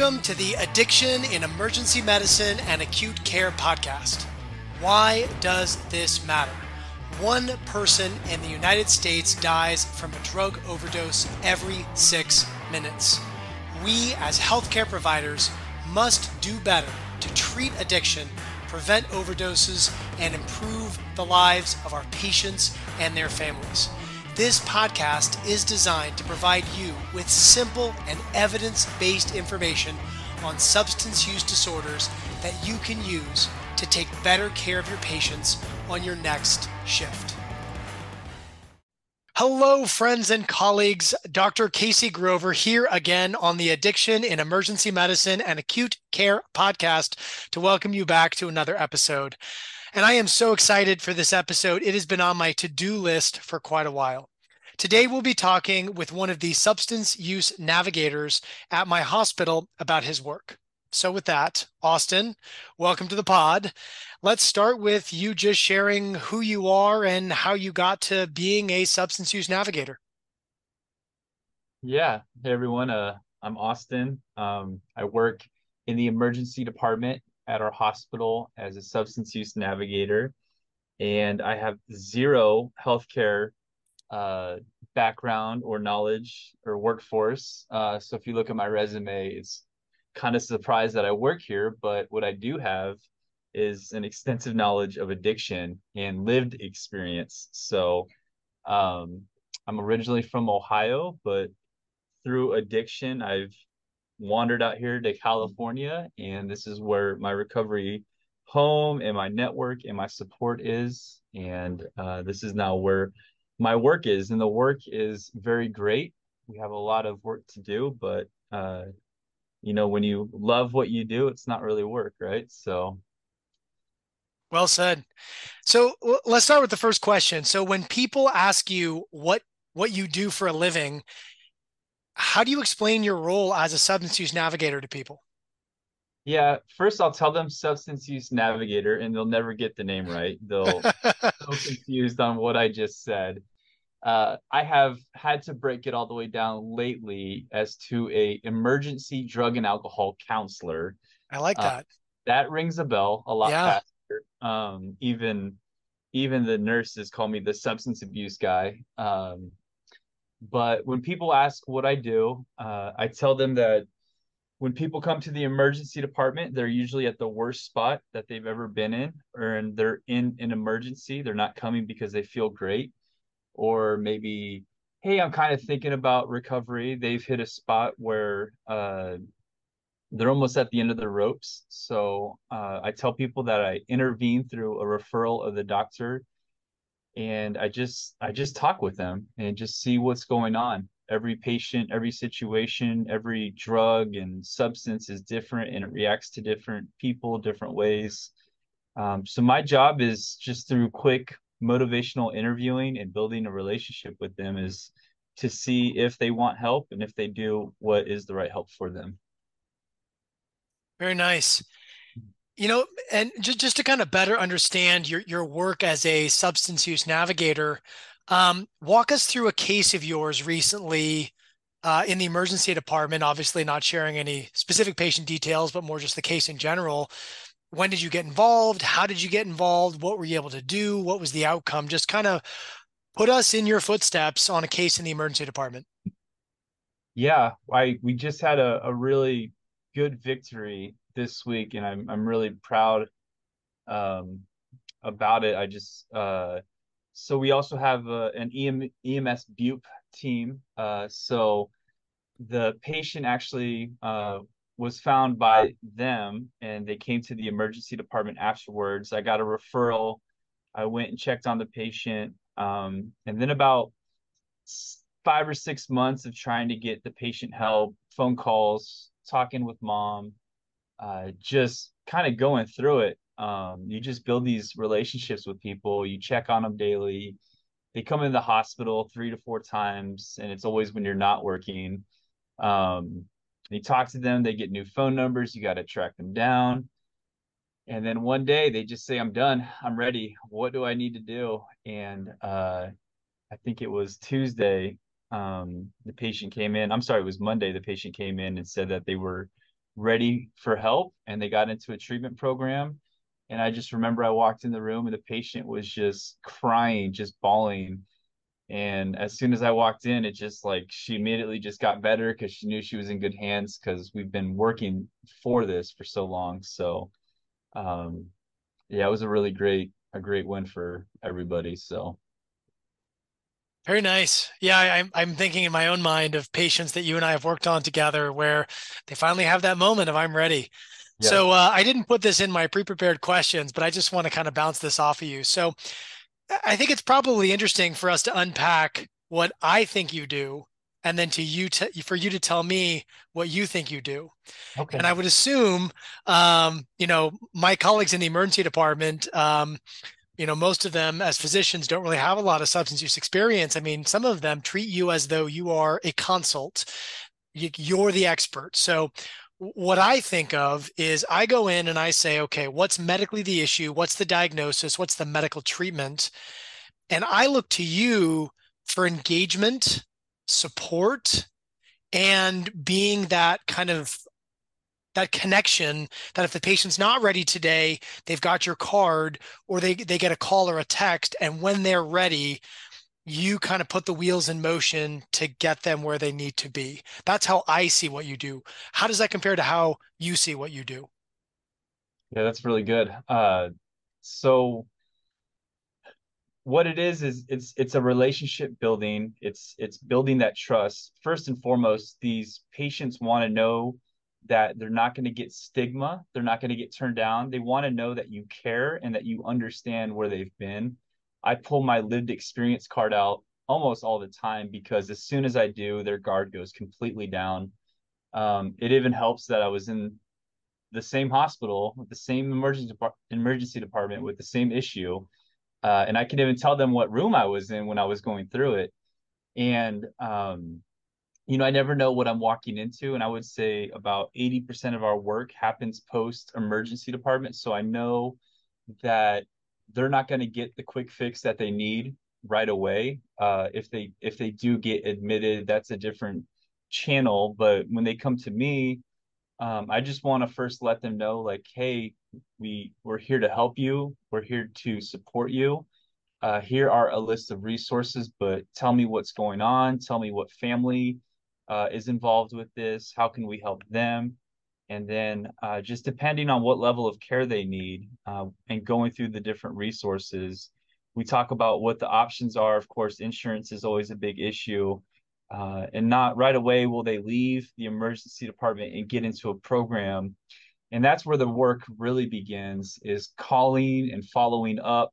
Welcome to the Addiction in Emergency Medicine and Acute Care podcast. Why does this matter? One person in the United States dies from a drug overdose every six minutes. We, as healthcare providers, must do better to treat addiction, prevent overdoses, and improve the lives of our patients and their families. This podcast is designed to provide you with simple and evidence based information on substance use disorders that you can use to take better care of your patients on your next shift. Hello, friends and colleagues. Dr. Casey Grover here again on the Addiction in Emergency Medicine and Acute Care podcast to welcome you back to another episode. And I am so excited for this episode. It has been on my to do list for quite a while. Today, we'll be talking with one of the substance use navigators at my hospital about his work. So, with that, Austin, welcome to the pod. Let's start with you just sharing who you are and how you got to being a substance use navigator. Yeah. Hey, everyone. Uh, I'm Austin. Um, I work in the emergency department at our hospital as a substance use navigator, and I have zero healthcare uh, background or knowledge or workforce. Uh, so if you look at my resume, it's kind of surprised that I work here, but what I do have is an extensive knowledge of addiction and lived experience. So um, I'm originally from Ohio, but through addiction, I've wandered out here to California, and this is where my recovery home and my network and my support is. And uh, this is now where my work is. And the work is very great. We have a lot of work to do, but uh, you know, when you love what you do, it's not really work, right? So well said. So let's start with the first question. So when people ask you what what you do for a living, how do you explain your role as a substance use navigator to people? Yeah, first I'll tell them substance use navigator, and they'll never get the name right. They'll so confused on what I just said. Uh, I have had to break it all the way down lately as to a emergency drug and alcohol counselor. I like uh, that. Uh, that rings a bell a lot yeah. faster. Um, even even the nurses call me the substance abuse guy. Um, but when people ask what I do, uh, I tell them that when people come to the emergency department, they're usually at the worst spot that they've ever been in, or they're in an emergency. They're not coming because they feel great, or maybe, hey, I'm kind of thinking about recovery. They've hit a spot where uh, they're almost at the end of the ropes. So uh, I tell people that I intervene through a referral of the doctor and I just I just talk with them and just see what's going on. Every patient, every situation, every drug and substance is different and it reacts to different people different ways. Um, so my job is just through quick motivational interviewing and building a relationship with them is to see if they want help and if they do, what is the right help for them. Very nice you know and just, just to kind of better understand your, your work as a substance use navigator um, walk us through a case of yours recently uh, in the emergency department obviously not sharing any specific patient details but more just the case in general. When did you get involved? How did you get involved? What were you able to do? What was the outcome? Just kind of put us in your footsteps on a case in the emergency department. Yeah i we just had a, a really good victory this week, and I'm I'm really proud um, about it. I just uh, so we also have uh, an EM, EMS BUP team. Uh, so the patient actually uh, was found by them, and they came to the emergency department afterwards. I got a referral. I went and checked on the patient, um, and then about five or six months of trying to get the patient help, phone calls, talking with mom, uh, just kind of going through it. Um, you just build these relationships with people. You check on them daily. They come in the hospital three to four times, and it's always when you're not working. Um, you talk to them. They get new phone numbers. You got to track them down. And then one day they just say, "I'm done. I'm ready. What do I need to do?" And uh, I think it was Tuesday. Um, the patient came in. I'm sorry, it was Monday. The patient came in and said that they were ready for help and they got into a treatment program. And I just remember I walked in the room and the patient was just crying, just bawling. And as soon as I walked in, it just like she immediately just got better because she knew she was in good hands because we've been working for this for so long. So, um, yeah, it was a really great, a great win for everybody. So, very nice. Yeah, I, I'm thinking in my own mind of patients that you and I have worked on together where they finally have that moment of I'm ready. Yeah. So uh, I didn't put this in my pre-prepared questions, but I just want to kind of bounce this off of you. So I think it's probably interesting for us to unpack what I think you do, and then to you to for you to tell me what you think you do. Okay. And I would assume, um, you know, my colleagues in the emergency department. Um, you know most of them as physicians don't really have a lot of substance use experience. I mean some of them treat you as though you are a consult. You're the expert. So what i think of is i go in and i say okay what's medically the issue? What's the diagnosis? What's the medical treatment? And i look to you for engagement support and being that kind of that connection that if the patient's not ready today they've got your card or they they get a call or a text and when they're ready you kind of put the wheels in motion to get them where they need to be. That's how i see what you do. How does that compare to how you see what you do? Yeah that's really good. Uh so what it is is it's it's a relationship building. It's it's building that trust. First and foremost these patients want to know that they're not going to get stigma, they're not going to get turned down. They want to know that you care and that you understand where they've been. I pull my lived experience card out almost all the time because as soon as I do, their guard goes completely down. Um, it even helps that I was in the same hospital with the same emergency emergency department with the same issue, uh, and I can even tell them what room I was in when I was going through it. And um, you know, I never know what I'm walking into. And I would say about 80% of our work happens post emergency department. So I know that they're not going to get the quick fix that they need right away. Uh, if they if they do get admitted, that's a different channel. But when they come to me, um, I just want to first let them know, like, hey, we we're here to help you. We're here to support you. Uh, here are a list of resources, but tell me what's going on. Tell me what family uh, is involved with this? How can we help them? And then uh, just depending on what level of care they need uh, and going through the different resources, we talk about what the options are. Of course, insurance is always a big issue. Uh, and not right away will they leave the emergency department and get into a program. And that's where the work really begins is calling and following up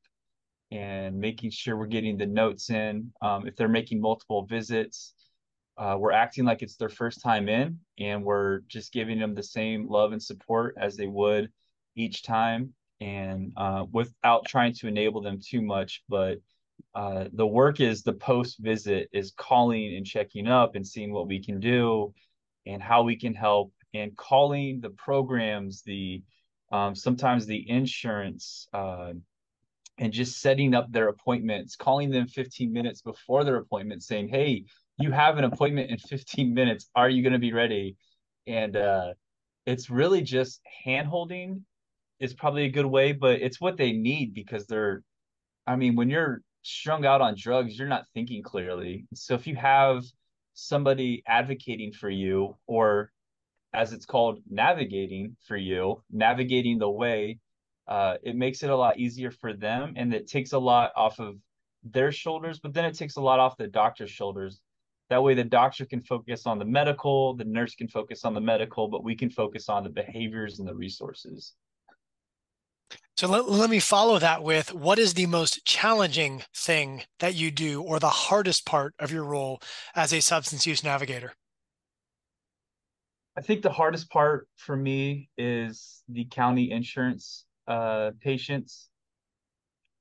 and making sure we're getting the notes in. Um, if they're making multiple visits, uh, we're acting like it's their first time in and we're just giving them the same love and support as they would each time and uh, without trying to enable them too much but uh, the work is the post visit is calling and checking up and seeing what we can do and how we can help and calling the programs the um, sometimes the insurance uh, and just setting up their appointments calling them 15 minutes before their appointment saying hey you have an appointment in 15 minutes. Are you going to be ready? And uh, it's really just hand holding is probably a good way, but it's what they need because they're, I mean, when you're strung out on drugs, you're not thinking clearly. So if you have somebody advocating for you, or as it's called, navigating for you, navigating the way, uh, it makes it a lot easier for them and it takes a lot off of their shoulders, but then it takes a lot off the doctor's shoulders that way, the doctor can focus on the medical, the nurse can focus on the medical, but we can focus on the behaviors and the resources. So let, let me follow that with what is the most challenging thing that you do or the hardest part of your role as a substance use navigator? I think the hardest part for me is the county insurance uh, patients.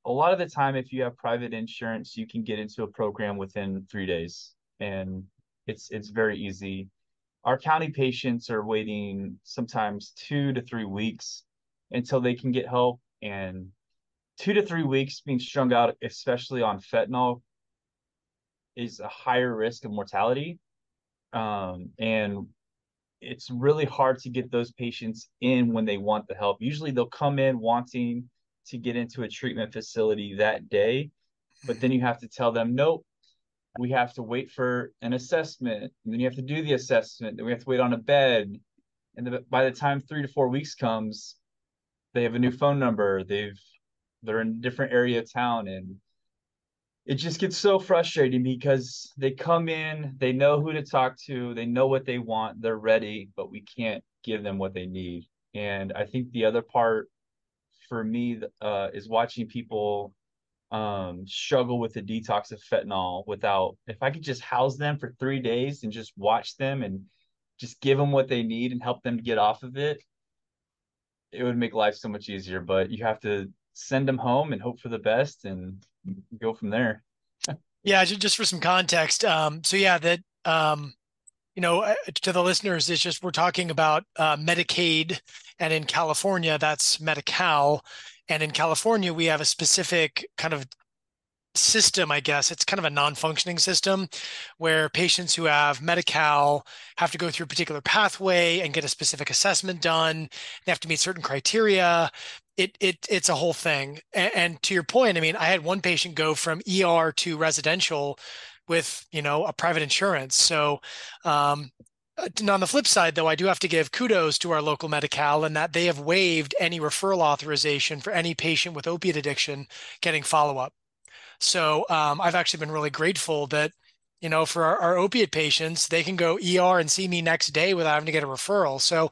A lot of the time, if you have private insurance, you can get into a program within three days and it's it's very easy. Our county patients are waiting sometimes two to three weeks until they can get help, and two to three weeks being strung out, especially on fentanyl, is a higher risk of mortality. Um, and it's really hard to get those patients in when they want the help. Usually they'll come in wanting to get into a treatment facility that day, but then you have to tell them, nope, we have to wait for an assessment. And then you have to do the assessment. Then we have to wait on a bed. And the, by the time three to four weeks comes, they have a new phone number. They've they're in a different area of town and it just gets so frustrating because they come in, they know who to talk to, they know what they want, they're ready, but we can't give them what they need. And I think the other part for me uh, is watching people um, struggle with the detox of fentanyl without, if I could just house them for three days and just watch them and just give them what they need and help them to get off of it, it would make life so much easier. But you have to send them home and hope for the best and go from there. yeah, just for some context. Um, so yeah, that um, you know, uh, to the listeners, it's just we're talking about uh, Medicaid, and in California, that's Medi-Cal, and in California, we have a specific kind of system, I guess. It's kind of a non-functioning system where patients who have Medi-Cal have to go through a particular pathway and get a specific assessment done. They have to meet certain criteria. It it it's a whole thing. And, and to your point, I mean, I had one patient go from ER to residential with you know a private insurance. So um, and on the flip side, though, I do have to give kudos to our local Medi-Cal in that they have waived any referral authorization for any patient with opiate addiction getting follow-up. So um, I've actually been really grateful that, you know, for our, our, opiate patients, they can go ER and see me next day without having to get a referral. So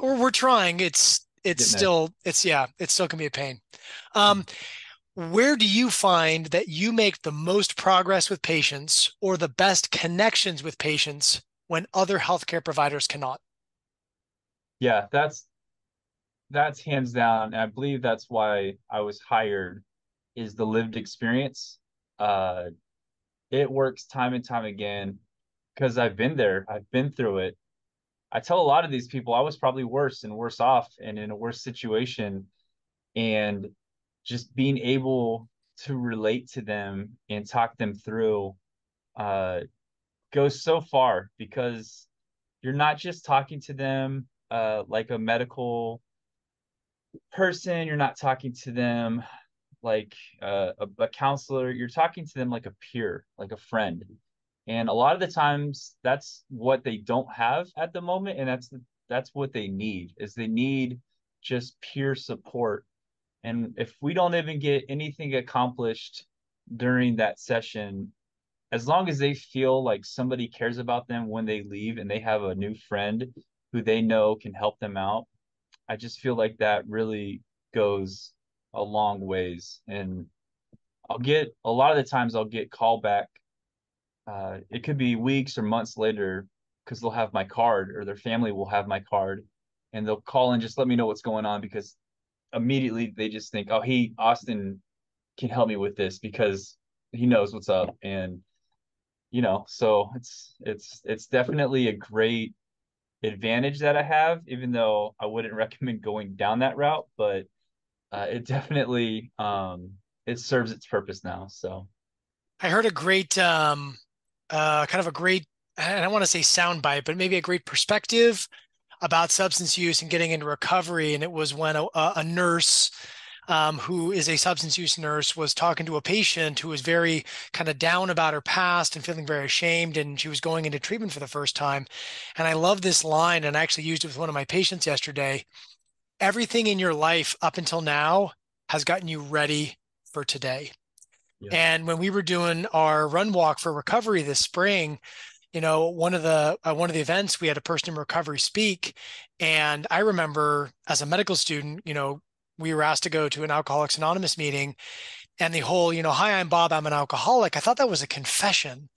we're, we're trying. It's it's still it's yeah, it still can be a pain. Um, where do you find that you make the most progress with patients or the best connections with patients when other healthcare providers cannot? Yeah, that's that's hands down. And I believe that's why I was hired is the lived experience. Uh, it works time and time again because I've been there. I've been through it. I tell a lot of these people I was probably worse and worse off and in a worse situation. And just being able to relate to them and talk them through uh, goes so far because you're not just talking to them uh, like a medical person, you're not talking to them like uh, a, a counselor. You're talking to them like a peer like a friend. And a lot of the times that's what they don't have at the moment. And that's the, that's what they need is they need just peer support and if we don't even get anything accomplished during that session as long as they feel like somebody cares about them when they leave and they have a new friend who they know can help them out i just feel like that really goes a long ways. And I'll get a lot of the times I'll get call back. Uh, it could be weeks or months later because they'll have my card or their family will have my card and they'll call and just let me know what's going on because immediately they just think, oh, he Austin can help me with this because he knows what's up and you know so it's it's it's definitely a great advantage that I have even though I wouldn't recommend going down that route but uh, it definitely um, it serves its purpose now. So I heard a great um, uh, kind of a great and I don't want to say soundbite, but maybe a great perspective about substance use and getting into recovery. And it was when a, a nurse um, who is a substance use nurse was talking to a patient who was very kind of down about her past and feeling very ashamed and she was going into treatment for the first time and i love this line and i actually used it with one of my patients yesterday everything in your life up until now has gotten you ready for today. Yeah. And when we were doing our run walk for recovery this spring, you know, one of the uh, one of the events we had a person in recovery speak, and I remember as a medical student, you know, we were asked to go to an Alcoholics Anonymous meeting, and the whole, you know, hi, I'm Bob, I'm an alcoholic. I thought that was a confession.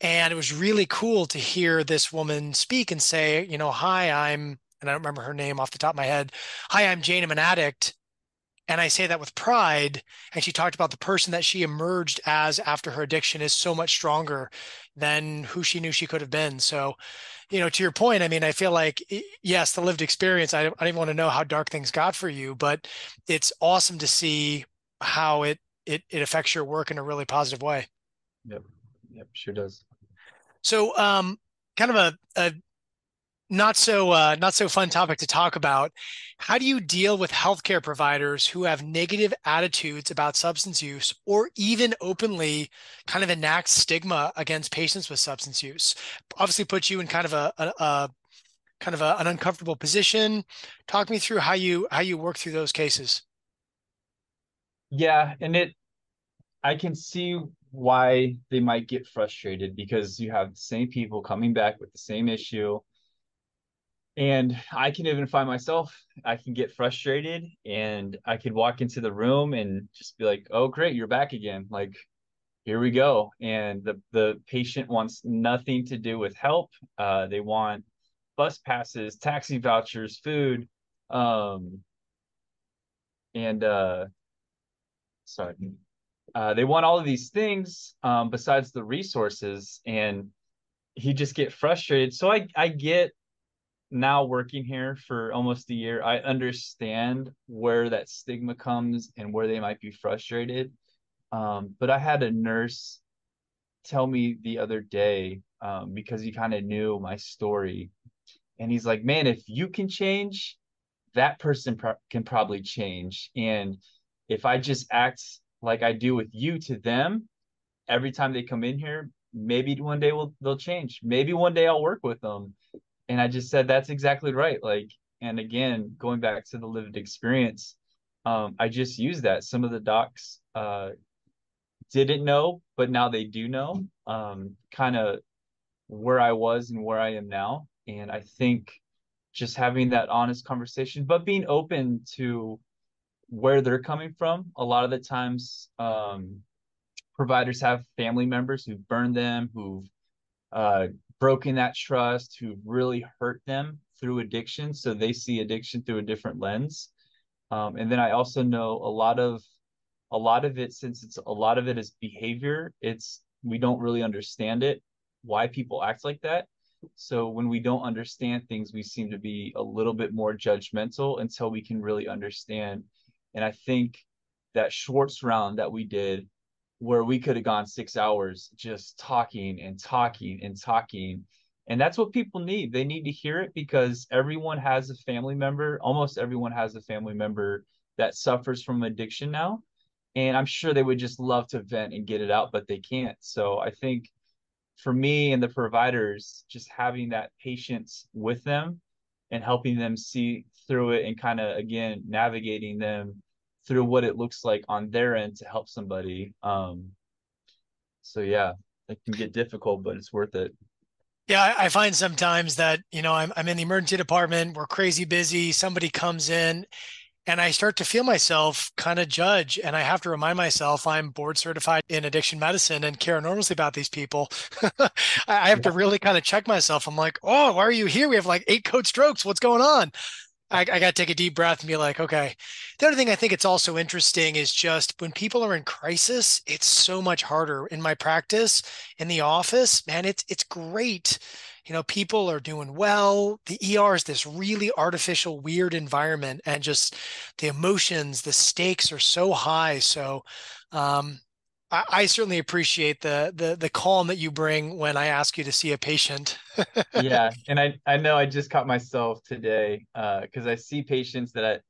And it was really cool to hear this woman speak and say, you know, hi, I'm and I don't remember her name off the top of my head. Hi, I'm Jane. I'm an addict. And I say that with pride. And she talked about the person that she emerged as after her addiction is so much stronger than who she knew she could have been. So, you know, to your point, I mean, I feel like, yes, the lived experience, I, I don't even want to know how dark things got for you, but it's awesome to see how it, it, it affects your work in a really positive way. Yep. Yep. Sure does. So, um, kind of a, a not so uh, not so fun topic to talk about. How do you deal with healthcare providers who have negative attitudes about substance use, or even openly kind of enact stigma against patients with substance use? Obviously, puts you in kind of a, a, a kind of a, an uncomfortable position. Talk me through how you how you work through those cases. Yeah, and it I can see why they might get frustrated because you have the same people coming back with the same issue and I can even find myself, I can get frustrated and I could walk into the room and just be like, oh, great, you're back again. Like, here we go. And the, the patient wants nothing to do with help. Uh, they want bus passes, taxi vouchers, food. Um, and uh, sorry, uh, they want all of these things um, besides the resources. And he just get frustrated. So I, I get now working here for almost a year, I understand where that stigma comes and where they might be frustrated. Um, but I had a nurse tell me the other day um, because he kind of knew my story, and he's like, "Man, if you can change, that person pro- can probably change, and if I just act like I do with you to them every time they come in here, maybe one day will they'll change. Maybe one day I'll work with them." And I just said that's exactly right. Like, and again, going back to the lived experience, um, I just used that. Some of the docs uh, didn't know, but now they do know, um, kind of where I was and where I am now. And I think just having that honest conversation, but being open to where they're coming from. A lot of the times, um, providers have family members who've burned them, who've uh, broken that trust, who've really hurt them through addiction. So they see addiction through a different lens. Um, and then I also know a lot of a lot of it, since it's a lot of it is behavior, it's we don't really understand it, why people act like that. So when we don't understand things, we seem to be a little bit more judgmental until we can really understand. And I think that Schwartz round that we did where we could have gone six hours just talking and talking and talking. And that's what people need. They need to hear it because everyone has a family member, almost everyone has a family member that suffers from addiction now. And I'm sure they would just love to vent and get it out, but they can't. So I think for me and the providers, just having that patience with them and helping them see through it and kind of, again, navigating them through what it looks like on their end to help somebody. Um, so yeah, it can get difficult, but it's worth it. Yeah, I find sometimes that, you know, I'm, I'm in the emergency department, we're crazy busy, somebody comes in and I start to feel myself kind of judge. And I have to remind myself I'm board certified in addiction medicine and care enormously about these people. I have to really kind of check myself. I'm like, oh, why are you here? We have like eight code strokes. What's going on? I, I got to take a deep breath and be like, okay. The other thing I think it's also interesting is just when people are in crisis, it's so much harder. In my practice, in the office, man, it's it's great. You know, people are doing well. The ER is this really artificial, weird environment, and just the emotions, the stakes are so high. So, um, I, I certainly appreciate the the the calm that you bring when I ask you to see a patient. yeah, and I I know I just caught myself today because uh, I see patients that I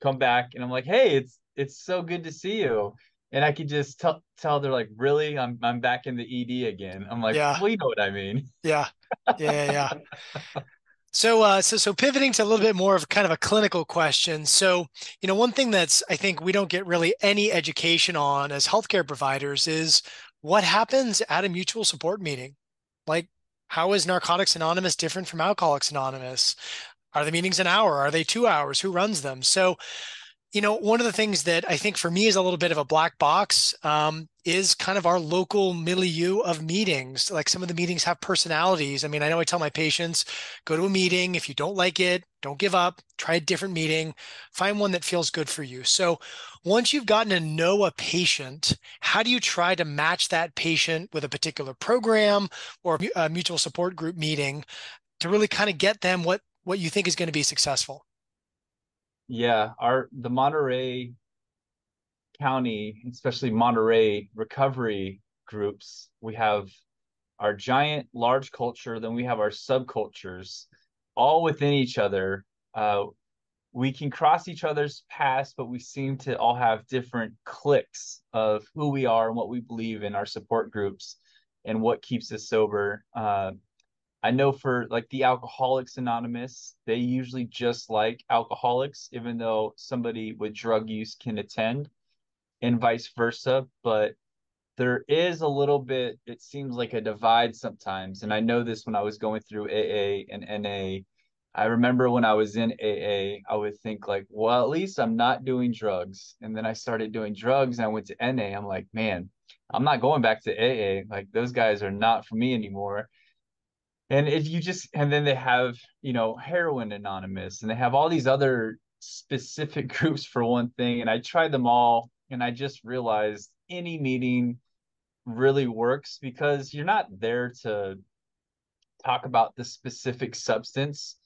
come back and I'm like, hey, it's it's so good to see you, and I could just tell tell they're like, really, I'm I'm back in the ED again. I'm like, yeah. well, you know what I mean. Yeah, yeah, yeah. So, uh, so, so pivoting to a little bit more of kind of a clinical question. So, you know, one thing that's I think we don't get really any education on as healthcare providers is what happens at a mutual support meeting. Like, how is Narcotics Anonymous different from Alcoholics Anonymous? Are the meetings an hour? Are they two hours? Who runs them? So, you know, one of the things that I think for me is a little bit of a black box um, is kind of our local milieu of meetings. Like some of the meetings have personalities. I mean, I know I tell my patients go to a meeting. If you don't like it, don't give up, try a different meeting, find one that feels good for you. So once you've gotten to know a patient, how do you try to match that patient with a particular program or a mutual support group meeting to really kind of get them what, what you think is going to be successful? Yeah, our the Monterey County, especially Monterey recovery groups, we have our giant large culture, then we have our subcultures. all within each other. Uh, we can cross each other's paths, but we seem to all have different cliques of who we are and what we believe in our support groups and what keeps us sober. Uh, I know for like the Alcoholics Anonymous, they usually just like alcoholics, even though somebody with drug use can attend, and vice versa. But there is a little bit, it seems like a divide sometimes. And I know this when I was going through AA and NA. I remember when I was in AA, I would think like, well, at least I'm not doing drugs. And then I started doing drugs and I went to NA. I'm like, man, I'm not going back to AA. Like those guys are not for me anymore. And if you just and then they have, you know, heroin anonymous and they have all these other specific groups for one thing. And I tried them all and I just realized any meeting really works because you're not there to talk about the specific substance.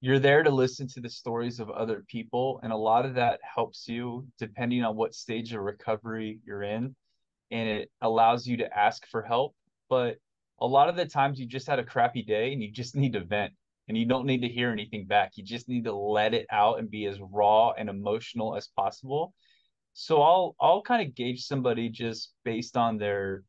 You're there to listen to the stories of other people. And a lot of that helps you depending on what stage of recovery you're in and it allows you to ask for help. But a lot of the times you just had a crappy day and you just need to vent and you don't need to hear anything back. You just need to let it out and be as raw and emotional as possible. So I'll I'll kind of gauge somebody just based on their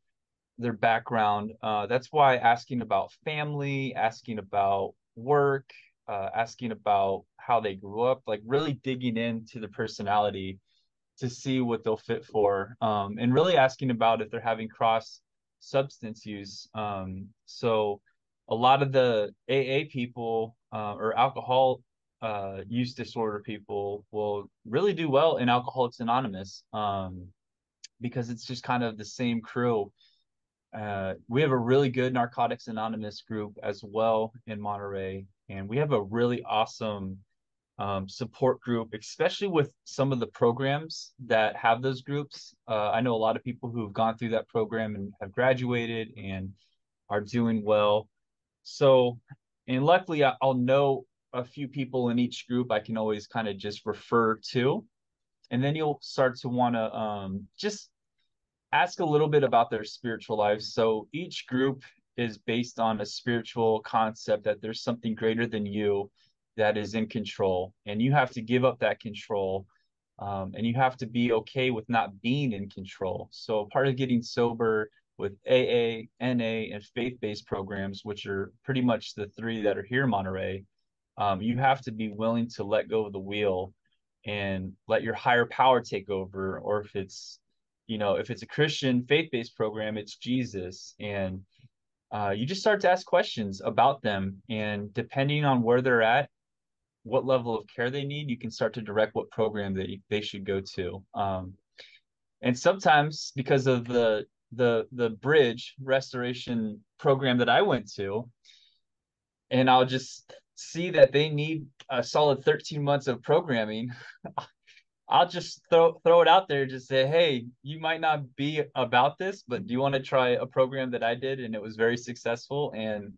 their background. Uh, that's why asking about family, asking about work, uh, asking about how they grew up, like really digging into the personality to see what they'll fit for um, and really asking about if they're having cross substance use um, so a lot of the aa people uh, or alcohol uh, use disorder people will really do well in alcoholics anonymous um, because it's just kind of the same crew. Uh, we have a really good narcotics anonymous group as well in monterey and we have a really awesome um, support group, especially with some of the programs that have those groups. Uh, I know a lot of people who've gone through that program and have graduated and are doing well. So, and luckily, I'll know a few people in each group I can always kind of just refer to. And then you'll start to want to um, just ask a little bit about their spiritual lives. So each group is based on a spiritual concept that there's something greater than you that is in control and you have to give up that control um, and you have to be okay with not being in control. So part of getting sober with aa na and faith-based programs which are pretty much the three that are here in monterey um, you have to be willing to let go of the wheel and let your higher power take over or if it's you know if it's a christian faith-based program it's jesus. And uh, you just start to ask questions about them and depending on where they're at what level of care they need, you can start to direct what program they, they should go to. Um, and sometimes because of the the the bridge restoration program that I went to, and I'll just see that they need a solid 13 months of programming. I'll just throw throw it out there, just say, hey, you might not be about this, but do you want to try a program that I did and it was very successful? And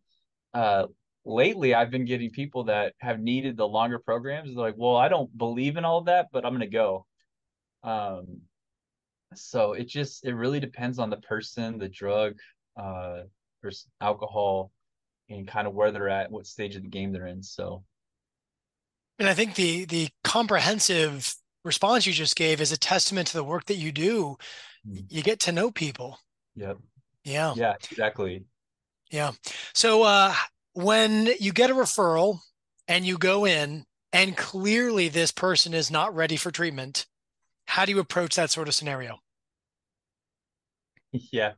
uh, lately I've been getting people that have needed the longer programs. They're like, well, I don't believe in all of that, but I'm gonna go. Um, so it just it really depends on the person, the drug, uh, or alcohol, and kind of where they're at, what stage of the game they're in. So, and I think the the comprehensive response you just gave is a testament to the work that you do. Mm-hmm. You get to know people. Yep. Yeah. Yeah. Exactly. Yeah. So, uh, when you get a referral and you go in and clearly this person is not ready for treatment, how do you approach that sort of scenario? Yeah,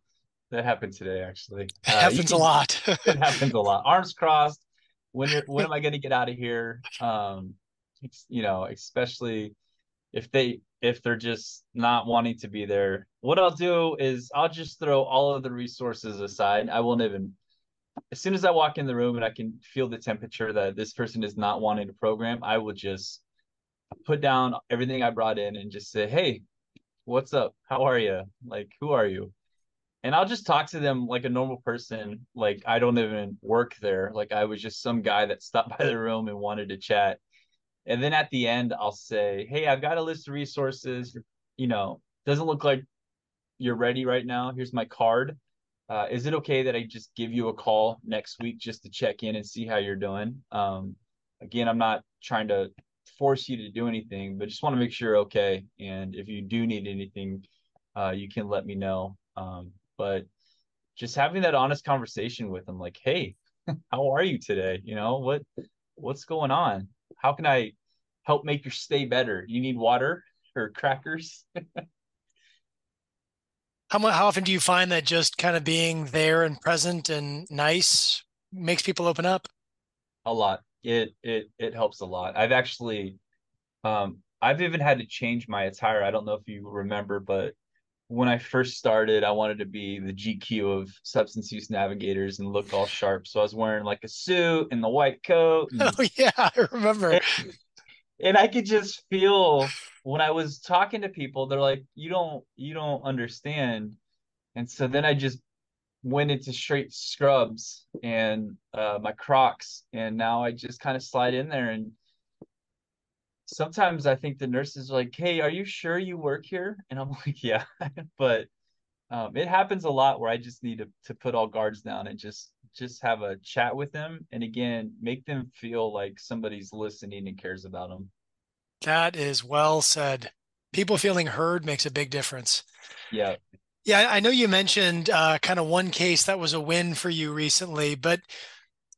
that happened today actually. It uh, happens can, a lot. it happens a lot. Arms crossed. When when am I going to get out of here? Um, you know, especially if they if they're just not wanting to be there. What I'll do is I'll just throw all of the resources aside. I won't even as soon as I walk in the room and I can feel the temperature that this person is not wanting to program, I will just put down everything I brought in and just say, "Hey, what's up? How are you? Like, who are you?" And I'll just talk to them like a normal person. Like I don't even work there. Like I was just some guy that stopped by the room and wanted to chat. And then at the end, I'll say, "Hey, I've got a list of resources. You know, doesn't look like you're ready right now. Here's my card uh, is it okay that I just give you a call next week just to check in and see how you're doing? Um, again, I'm not trying to force you to do anything, but just want to make sure okay. And if you do need anything, uh, you can let me know. Um, but just having that honest conversation with them, like, hey, how are you today? You know, what what's going on? How can I help make your stay better? You need water or crackers? how how often do you find that just kind of being there and present and nice makes people open up? A lot. It it it helps a lot. I've actually um I've even had to change my attire. I don't know if you remember, but when I first started, I wanted to be the GQ of substance use navigators and look all sharp. So I was wearing like a suit and the white coat. And, oh yeah, I remember. And, and I could just feel when I was talking to people, they're like, "You don't, you don't understand." And so then I just went into straight scrubs and uh, my Crocs, and now I just kind of slide in there and sometimes I think the nurses are like, "Hey, are you sure you work here?" And I'm like, "Yeah," but um, it happens a lot where I just need to to put all guards down and just just have a chat with them, and again, make them feel like somebody's listening and cares about them. That is well said. People feeling heard makes a big difference. Yeah. Yeah, I know you mentioned uh, kind of one case that was a win for you recently, but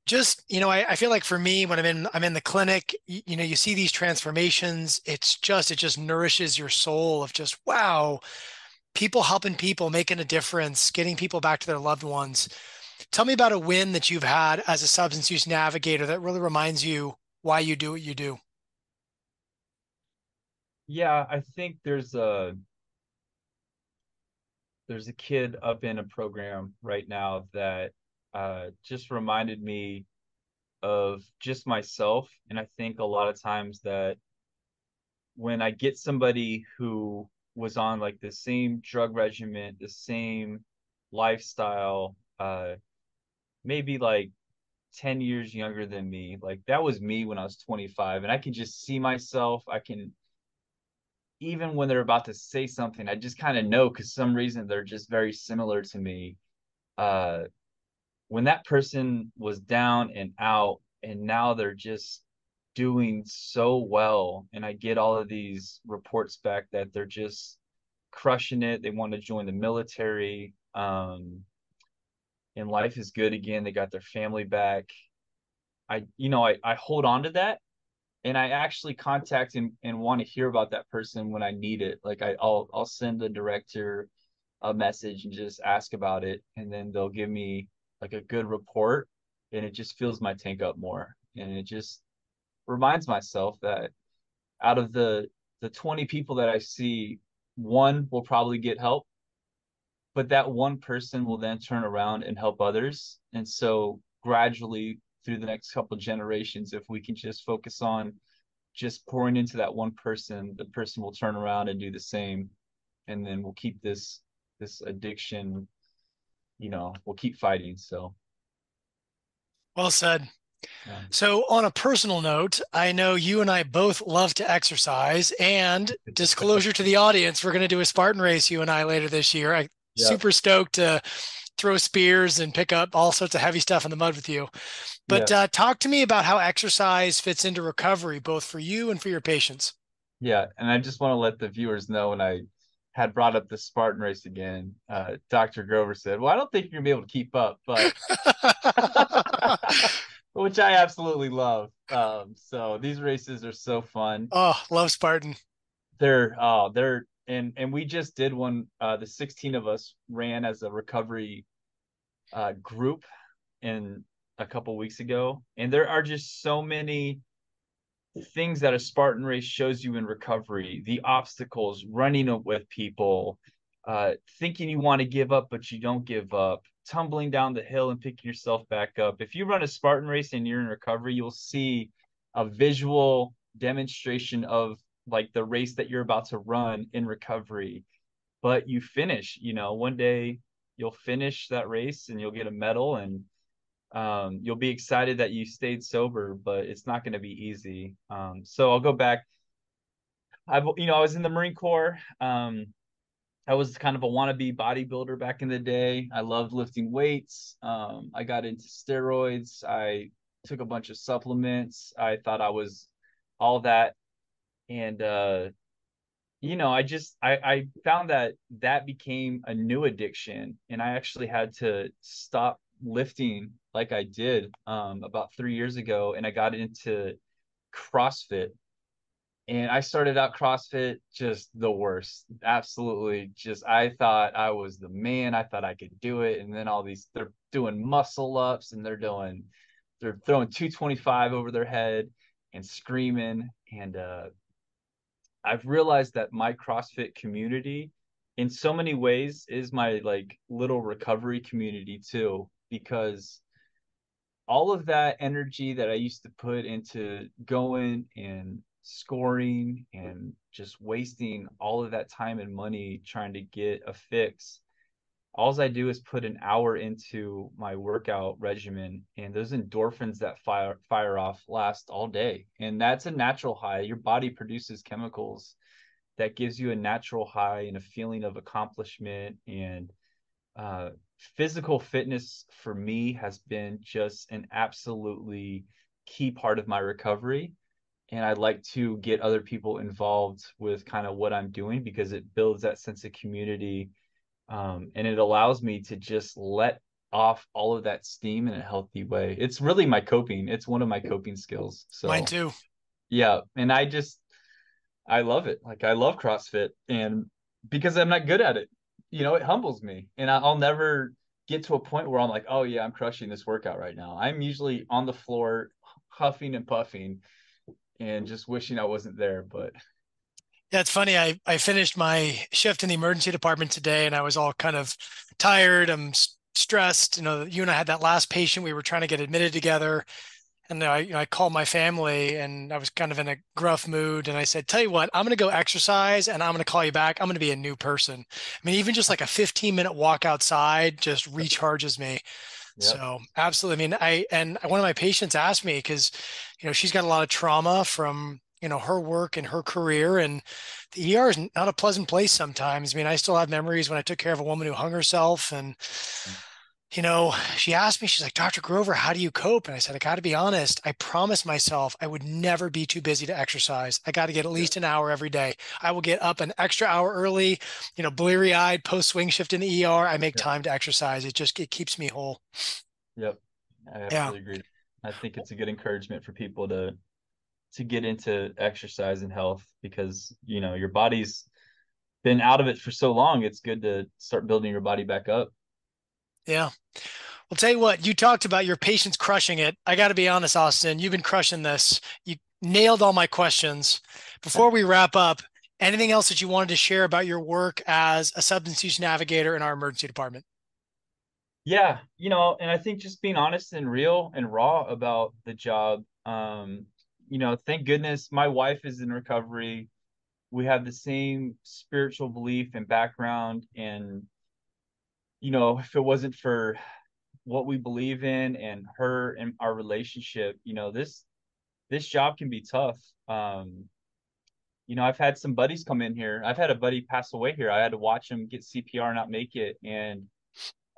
just you know I, I, feel like for me when i'm in i'm in the clinic you, you, know you see these transformations it's just it just nourishes your soul of just wow people helping people making a difference getting people back to their loved ones tell me about a win that you've had as a substance use navigator that really reminds you why you do what you do yeah i think there's a there's a kid up in a program right now that uh, just reminded me of just myself. And I think a lot of times that when I get somebody who was on like the same drug regimen, the same lifestyle, uh, maybe like 10 years younger than me, like that was me when I was 25. And I can just see myself. I can, even when they're about to say something, I just kind of know because some reason they're just very similar to me. Uh, when that person was down and out and now they're just doing so well and i get all of these reports back that they're just crushing it they want to join the military um and life is good again they got their family back i you know i, I hold on to that and i actually contact and, and want to hear about that person when i need it. Like I, i'll i'll send the director a message and just ask about it and then they'll give me like a good report and it just fills my tank up more. And it just reminds myself that out of the the 20 people that I see one will probably get help but that one person will then turn around and help others. And so gradually through the next couple generations if we can just focus on just pouring into that one person the person will turn around and do the same and then we'll keep this this addiction you know, we'll keep fighting. So well said. Yeah. So, on a personal note, I know you and I both love to exercise. And disclosure to the audience, we're going to do a Spartan race, you and I, later this year. I yeah. super stoked to throw spears and pick up all sorts of heavy stuff in the mud with you. But yeah. uh, talk to me about how exercise fits into recovery, both for you and for your patients. Yeah, and I just want to let the viewers know, when I had brought up the Spartan race again, uh, Dr. Grover said, "Well, I don't think you're gonna be able to keep up," but which I absolutely love. Um, so these races are so fun. Oh, love Spartan. They're oh, they're and and we just did one. Uh, the 16 of us ran as a recovery uh, group in a couple weeks ago, and there are just so many things that a Spartan race shows you in recovery, the obstacles, running with people, uh, thinking you want to give up, but you don't give up, tumbling down the hill and picking yourself back up. If you run a Spartan race and you're in recovery, you'll see a visual demonstration of like the race that you're about to run in recovery. But you finish, you know, one day you'll finish that race and you'll get a medal and um, you'll be excited that you stayed sober, but it's not going to be easy. Um, so I'll go back. I've, you know, I was in the Marine Corps. Um, I was kind of a wannabe bodybuilder back in the day. I loved lifting weights. Um, I got into steroids. I took a bunch of supplements. I thought I was all that. And, uh, you know, I just, I, I found that that became a new addiction. And I actually had to stop lifting like I did um, about three years ago. And I got into CrossFit and I started out CrossFit just the worst. Absolutely, just I thought I was the man. I thought I could do it, and then all these they're doing muscle ups and they're doing they're throwing 225 over their head and screaming. And uh, I've realized that my CrossFit community, in so many ways, is my like little recovery community too, because all of that energy that I used to put into going and scoring and just wasting all of that time and money trying to get a fix all I do is put an hour into my workout regimen and those endorphins that fire fire off last all day. And that's a natural high. Your body produces chemicals that gives you a natural high and a feeling of accomplishment. And uh, physical fitness for me has been just an absolutely key part of my recovery. And I'd like to get other people involved with kind of what I'm doing because it builds that sense of community um, and it allows me to just let off all of that steam in a healthy way. It's really my coping. It's one of my coping skills. So mine too. Yeah, and I just I love it. Like I love CrossFit, and because I'm not good at it, you know, it humbles me, and I'll never get to a point where I'm like, oh yeah, I'm crushing this workout right now. I'm usually on the floor, huffing and puffing and just wishing I wasn't there. But yeah, it's funny. I, I finished my shift in the emergency department today and I was all kind of tired. I'm stressed. You know, you and I had that last patient. We were trying to get admitted together. And I, you know, I called my family and I was kind of in a gruff mood. And I said, Tell you what, I'm going to go exercise and I'm going to call you back. I'm going to be a new person. I mean, even just like a 15 minute walk outside just recharges me. Yep. So absolutely. I mean, I and one of my patients asked me because, you know, she's got a lot of trauma from you know her work and her career, and the ER is not a pleasant place sometimes. I mean, I still have memories when I took care of a woman who hung herself, and mm you know, she asked me, she's like, Dr. Grover, how do you cope? And I said, I got to be honest. I promised myself I would never be too busy to exercise. I got to get at least an hour every day. I will get up an extra hour early, you know, bleary eyed post swing shift in the ER. I make time to exercise. It just, it keeps me whole. Yep. I absolutely yeah. agree. I think it's a good encouragement for people to, to get into exercise and health because, you know, your body's been out of it for so long. It's good to start building your body back up. Yeah. Well, tell you what, you talked about your patients crushing it. I got to be honest, Austin, you've been crushing this. You nailed all my questions. Before we wrap up, anything else that you wanted to share about your work as a substance use navigator in our emergency department? Yeah, you know, and I think just being honest and real and raw about the job. Um, you know, thank goodness my wife is in recovery. We have the same spiritual belief and background and you know, if it wasn't for what we believe in and her and our relationship, you know, this this job can be tough. Um, you know, I've had some buddies come in here. I've had a buddy pass away here. I had to watch him get CPR, not make it, and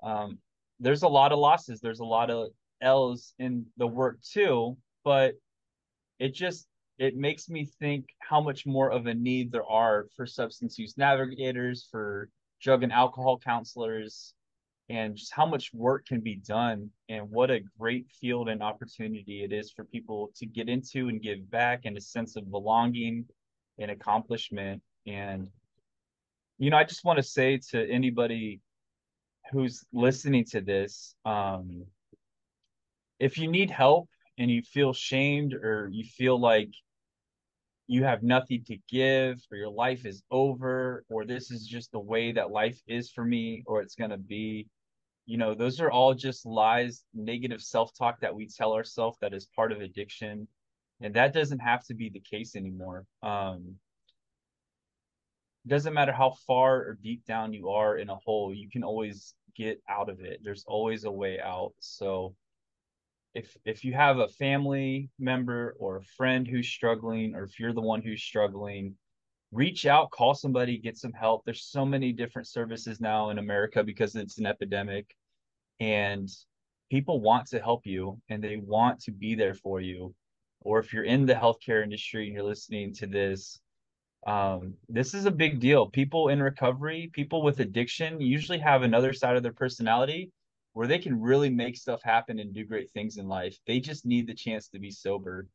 um, there's a lot of losses. There's a lot of L's in the work too, but it just it makes me think how much more of a need there are for substance use navigators, for drug and alcohol counselors and just how much work can be done and what a great field and opportunity it is for people to get into and give back and a sense of belonging and accomplishment. And you know i just want to say to anybody who's listening to this um if you need help and you feel shamed or you feel like you have nothing to give or your life is over or this is just the way that life is for me or it's going to be. You know those are all just lies negative self-talk that we tell ourselves that is part of addiction and that doesn't have to be the case anymore. Um doesn't matter how far or deep down you are in a hole you can always get out of it. There's always a way out. So if if you have a family member or a friend who's struggling or if you're the one who's struggling reach out call somebody get some help there's so many different services now in america because it's an epidemic and people want to help you and they want to be there for you. Or if you're in the healthcare industry and you're listening to this, um, this is a big deal. People in recovery, people with addiction, usually have another side of their personality where they can really make stuff happen and do great things in life. They just need the chance to be sober.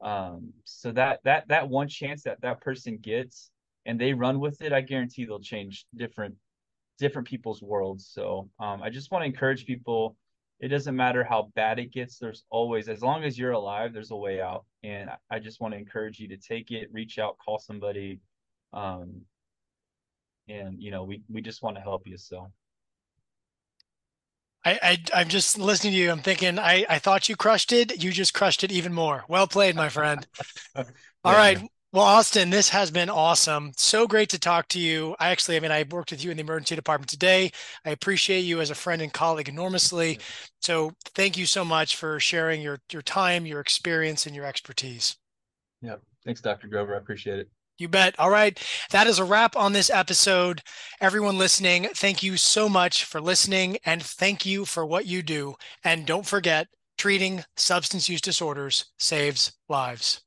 Um, so that that that one chance that that person gets and they run with it, I guarantee they'll change different different people's worlds. So um, I just want to encourage people. It doesn't matter how bad it gets. There's always, as long as you're alive, there's a way out. And I just want to encourage you to take it, reach out, call somebody, um, and you know, we we just want to help you. So. I, I am just listening to you. I'm thinking I I thought you crushed it. You just crushed it even more. Well played, my friend. All right. Well, Austin, this has been awesome. So great to talk to you. I actually, I mean, I worked with you in the emergency department today. I appreciate you as a friend and colleague enormously. So thank you so much for sharing your your time, your experience, and your expertise. Yeah. Thanks, Dr. Grover. I appreciate it. You bet. All right. That is a wrap on this episode. Everyone listening, thank you so much for listening and thank you for what you do. And don't forget, treating substance use disorders saves lives.